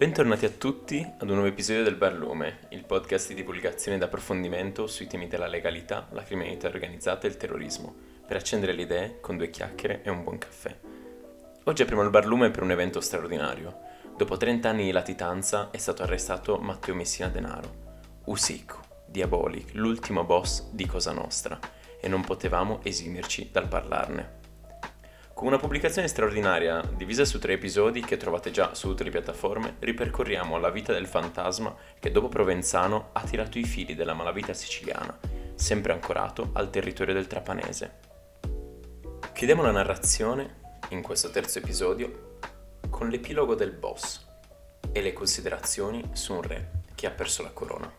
Bentornati a tutti ad un nuovo episodio del Barlume, il podcast di divulgazione ed approfondimento sui temi della legalità, la criminalità organizzata e il terrorismo, per accendere le idee con due chiacchiere e un buon caffè. Oggi apriamo il Barlume per un evento straordinario. Dopo 30 anni di latitanza è stato arrestato Matteo Messina Denaro, Usico, Diabolic, l'ultimo boss di Cosa Nostra, e non potevamo esimerci dal parlarne. Con una pubblicazione straordinaria, divisa su tre episodi che trovate già su tutte le piattaforme, ripercorriamo la vita del fantasma che dopo Provenzano ha tirato i fili della malavita siciliana, sempre ancorato al territorio del Trapanese. Chiudiamo la narrazione, in questo terzo episodio, con l'epilogo del boss e le considerazioni su un re che ha perso la corona.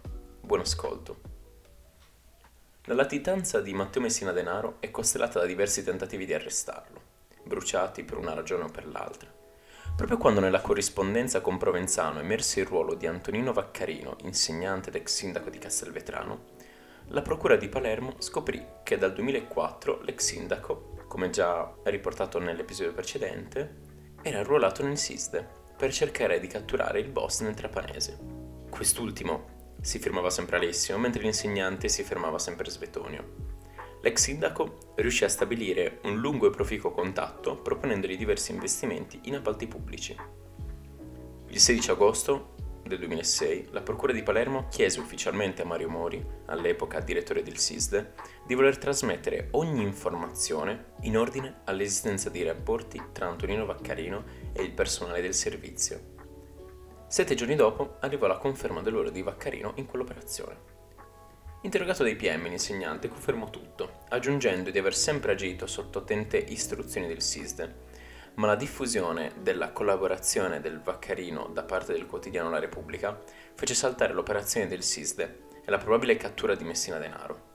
Buon ascolto. La latitanza di Matteo Messina Denaro è costellata da diversi tentativi di arrestarlo bruciati per una ragione o per l'altra. Proprio quando nella corrispondenza con Provenzano emerse il ruolo di Antonino Vaccarino, insegnante ed ex sindaco di Castelvetrano, la Procura di Palermo scoprì che dal 2004 l'ex sindaco, come già riportato nell'episodio precedente, era arruolato nel SISDE per cercare di catturare il boss nel Trapanese. Quest'ultimo si firmava sempre Alessio, mentre l'insegnante si fermava sempre Svetonio. L'ex sindaco riuscì a stabilire un lungo e proficuo contatto proponendogli diversi investimenti in appalti pubblici. Il 16 agosto del 2006 la Procura di Palermo chiese ufficialmente a Mario Mori, all'epoca direttore del SISDE, di voler trasmettere ogni informazione in ordine all'esistenza di rapporti tra Antonino Vaccarino e il personale del servizio. Sette giorni dopo arrivò la conferma dell'ora di Vaccarino in quell'operazione. Interrogato dai PM, l'insegnante confermò tutto, aggiungendo di aver sempre agito sotto attente istruzioni del SISDE, ma la diffusione della collaborazione del Vaccarino da parte del quotidiano La Repubblica fece saltare l'operazione del SISDE e la probabile cattura di Messina Denaro.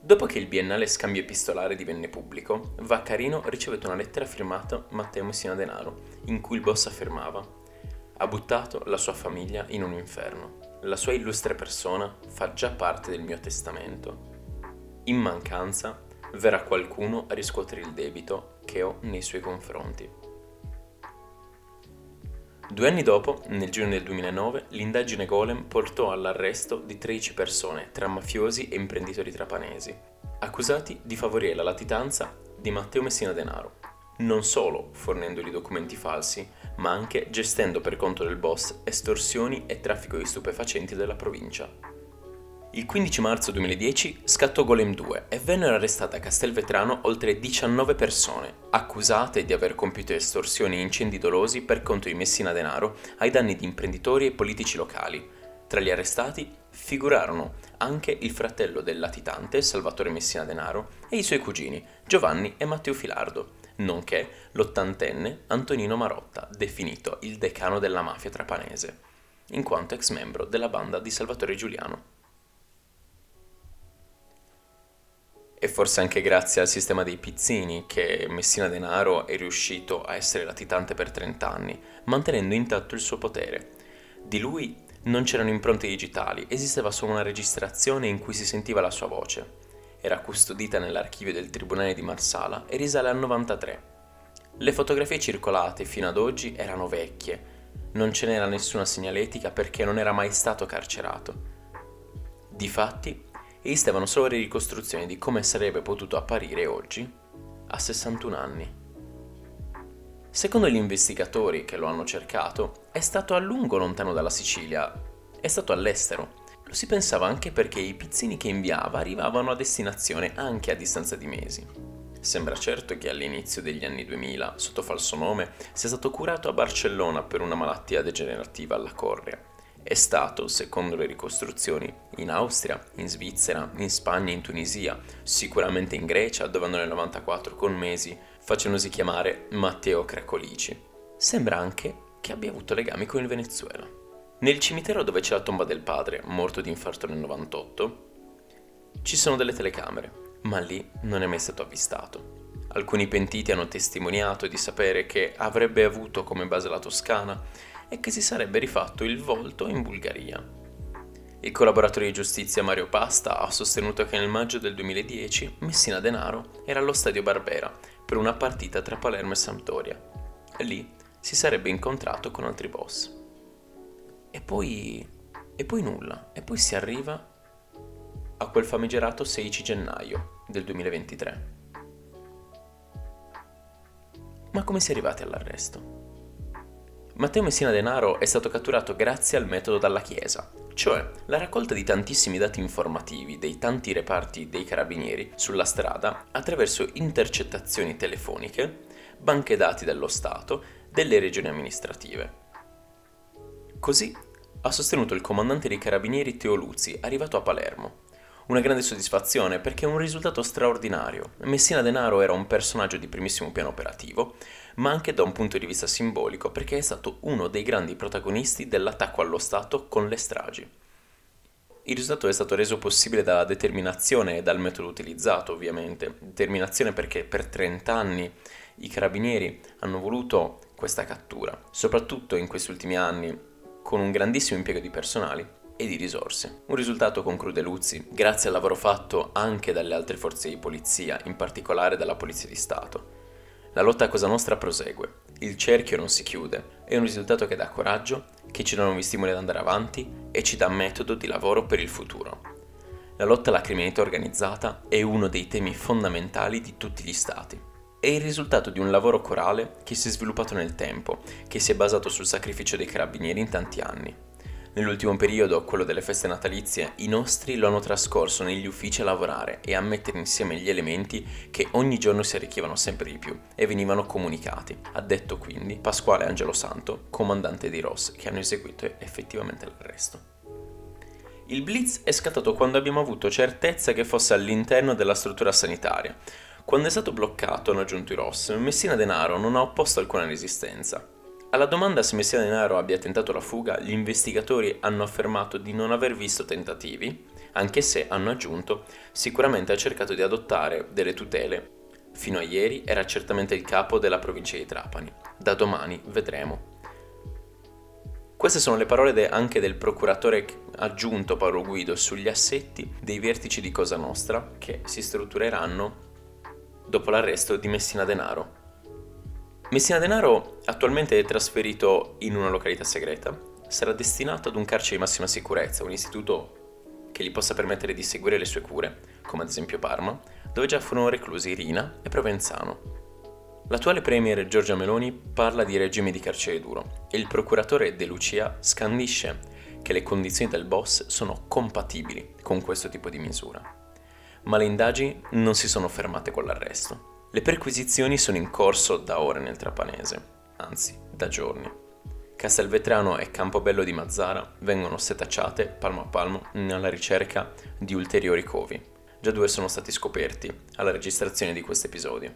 Dopo che il biennale scambio epistolare divenne pubblico, Vaccarino ricevette una lettera firmata Matteo Messina Denaro, in cui il boss affermava ha buttato la sua famiglia in un inferno la sua illustre persona fa già parte del mio testamento. In mancanza, verrà qualcuno a riscuotere il debito che ho nei suoi confronti. Due anni dopo, nel giugno del 2009, l'indagine Golem portò all'arresto di 13 persone, tra mafiosi e imprenditori trapanesi, accusati di favorire la latitanza di Matteo Messina Denaro, non solo fornendogli documenti falsi, ma anche gestendo per conto del boss estorsioni e traffico di stupefacenti della provincia. Il 15 marzo 2010 scattò Golem 2 e vennero arrestate a Castelvetrano oltre 19 persone, accusate di aver compiuto estorsioni e incendi dolosi per conto di Messina Denaro ai danni di imprenditori e politici locali. Tra gli arrestati figurarono anche il fratello del latitante Salvatore Messina Denaro e i suoi cugini Giovanni e Matteo Filardo, nonché l'ottantenne Antonino Marotta, definito il decano della mafia trapanese, in quanto ex membro della banda di Salvatore Giuliano. E forse anche grazie al sistema dei pizzini che Messina Denaro è riuscito a essere latitante per 30 anni, mantenendo intatto il suo potere. Di lui non c'erano impronte digitali, esisteva solo una registrazione in cui si sentiva la sua voce era custodita nell'archivio del Tribunale di Marsala e risale al 93. Le fotografie circolate fino ad oggi erano vecchie, non ce n'era nessuna segnaletica perché non era mai stato carcerato. Difatti, esistevano solo le ricostruzioni di come sarebbe potuto apparire oggi, a 61 anni. Secondo gli investigatori che lo hanno cercato, è stato a lungo lontano dalla Sicilia, è stato all'estero lo si pensava anche perché i pizzini che inviava arrivavano a destinazione anche a distanza di mesi. Sembra certo che all'inizio degli anni 2000, sotto falso nome, sia stato curato a Barcellona per una malattia degenerativa alla correa. È stato, secondo le ricostruzioni, in Austria, in Svizzera, in Spagna, in Tunisia, sicuramente in Grecia, dove nel 94 con mesi, facendosi chiamare Matteo Cracolici. Sembra anche che abbia avuto legami con il Venezuela. Nel cimitero dove c'è la tomba del padre, morto di infarto nel 98, ci sono delle telecamere, ma lì non è mai stato avvistato. Alcuni pentiti hanno testimoniato di sapere che avrebbe avuto come base la Toscana e che si sarebbe rifatto il volto in Bulgaria. Il collaboratore di giustizia Mario Pasta ha sostenuto che nel maggio del 2010 Messina Denaro era allo stadio Barbera per una partita tra Palermo e Sampdoria lì si sarebbe incontrato con altri boss. E poi, e poi nulla, e poi si arriva a quel famigerato 16 gennaio del 2023. Ma come si è arrivati all'arresto? Matteo Messina Denaro è stato catturato grazie al metodo dalla Chiesa, cioè la raccolta di tantissimi dati informativi dei tanti reparti dei carabinieri sulla strada attraverso intercettazioni telefoniche, banche dati dello Stato, delle regioni amministrative. Così ha sostenuto il comandante dei carabinieri Teo Luzzi, arrivato a Palermo. Una grande soddisfazione perché è un risultato straordinario. Messina Denaro era un personaggio di primissimo piano operativo, ma anche da un punto di vista simbolico perché è stato uno dei grandi protagonisti dell'attacco allo Stato con le stragi. Il risultato è stato reso possibile dalla determinazione e dal metodo utilizzato, ovviamente. Determinazione perché per 30 anni i carabinieri hanno voluto questa cattura, soprattutto in questi ultimi anni, con un grandissimo impiego di personali e di risorse. Un risultato conclude Luzzi, grazie al lavoro fatto anche dalle altre forze di polizia, in particolare dalla Polizia di Stato. La lotta a Cosa Nostra prosegue, il cerchio non si chiude, è un risultato che dà coraggio, che ci dà nuovi stimoli ad andare avanti e ci dà metodo di lavoro per il futuro. La lotta alla criminalità organizzata è uno dei temi fondamentali di tutti gli stati. È il risultato di un lavoro corale che si è sviluppato nel tempo, che si è basato sul sacrificio dei carabinieri in tanti anni. Nell'ultimo periodo, quello delle feste natalizie, i nostri lo hanno trascorso negli uffici a lavorare e a mettere insieme gli elementi che ogni giorno si arricchivano sempre di più e venivano comunicati. Ha detto quindi Pasquale Angelo Santo, comandante di Ross, che hanno eseguito effettivamente l'arresto. Il blitz è scattato quando abbiamo avuto certezza che fosse all'interno della struttura sanitaria. Quando è stato bloccato, hanno aggiunto i Ross, Messina Denaro non ha opposto alcuna resistenza. Alla domanda se Messina Denaro abbia tentato la fuga, gli investigatori hanno affermato di non aver visto tentativi, anche se, hanno aggiunto, sicuramente ha cercato di adottare delle tutele. Fino a ieri era certamente il capo della provincia di Trapani. Da domani vedremo. Queste sono le parole de- anche del procuratore aggiunto Paolo Guido sugli assetti dei vertici di Cosa Nostra che si struttureranno dopo l'arresto di Messina Denaro. Messina Denaro attualmente è trasferito in una località segreta. Sarà destinato ad un carcere di massima sicurezza, un istituto che gli possa permettere di seguire le sue cure, come ad esempio Parma, dove già furono reclusi Rina e Provenzano. L'attuale premier Giorgia Meloni parla di regime di carcere duro e il procuratore De Lucia scandisce che le condizioni del boss sono compatibili con questo tipo di misura. Ma le indagini non si sono fermate con l'arresto. Le perquisizioni sono in corso da ore nel Trapanese, anzi da giorni. Castelvetrano e Campobello di Mazzara vengono setacciate palmo a palmo nella ricerca di ulteriori covi. Già due sono stati scoperti alla registrazione di questo episodio.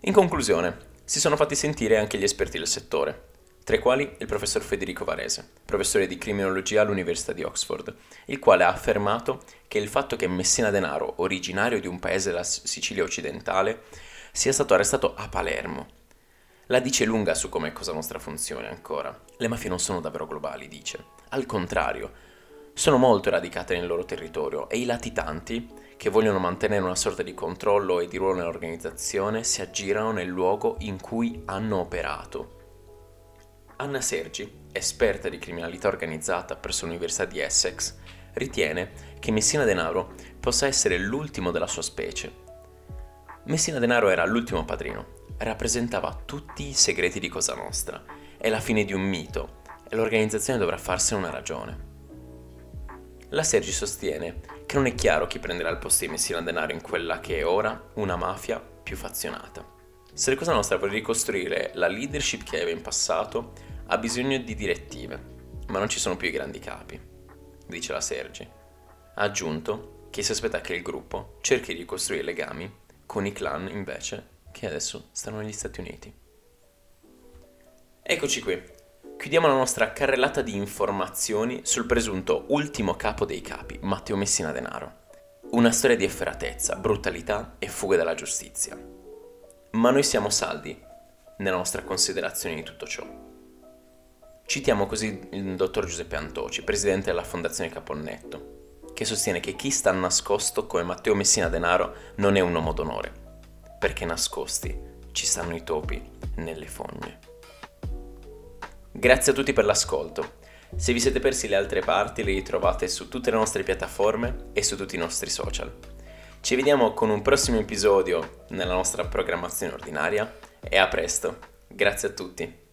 In conclusione, si sono fatti sentire anche gli esperti del settore, tra i quali il professor Federico Varese, professore di criminologia all'Università di Oxford, il quale ha affermato che il fatto che Messina Denaro, originario di un paese della Sicilia occidentale, sia stato arrestato a Palermo. La dice lunga su come Cosa Nostra funziona ancora. Le mafie non sono davvero globali, dice. Al contrario, sono molto radicate nel loro territorio e i latitanti, che vogliono mantenere una sorta di controllo e di ruolo nell'organizzazione, si aggirano nel luogo in cui hanno operato Anna Sergi, esperta di criminalità organizzata presso l'Università di Essex, ritiene che Messina Denaro possa essere l'ultimo della sua specie. Messina Denaro era l'ultimo padrino, rappresentava tutti i segreti di Cosa Nostra, è la fine di un mito e l'organizzazione dovrà farsene una ragione. La Sergi sostiene che non è chiaro chi prenderà il posto di Messina Denaro in quella che è ora una mafia più fazionata. Se la Cosa Nostra vuole ricostruire la leadership che aveva in passato, ha bisogno di direttive, ma non ci sono più i grandi capi, dice la Sergi. Ha aggiunto che si aspetta che il gruppo cerchi di costruire legami con i clan invece che adesso stanno negli Stati Uniti. Eccoci qui. Chiudiamo la nostra carrellata di informazioni sul presunto ultimo capo dei capi, Matteo Messina Denaro. Una storia di efferatezza, brutalità e fuga dalla giustizia. Ma noi siamo saldi nella nostra considerazione di tutto ciò. Citiamo così il dottor Giuseppe Antoci, presidente della Fondazione Caponnetto, che sostiene che chi sta nascosto come Matteo Messina Denaro non è un uomo d'onore, perché nascosti ci stanno i topi nelle fogne. Grazie a tutti per l'ascolto. Se vi siete persi le altre parti le ritrovate su tutte le nostre piattaforme e su tutti i nostri social. Ci vediamo con un prossimo episodio nella nostra programmazione ordinaria e a presto. Grazie a tutti.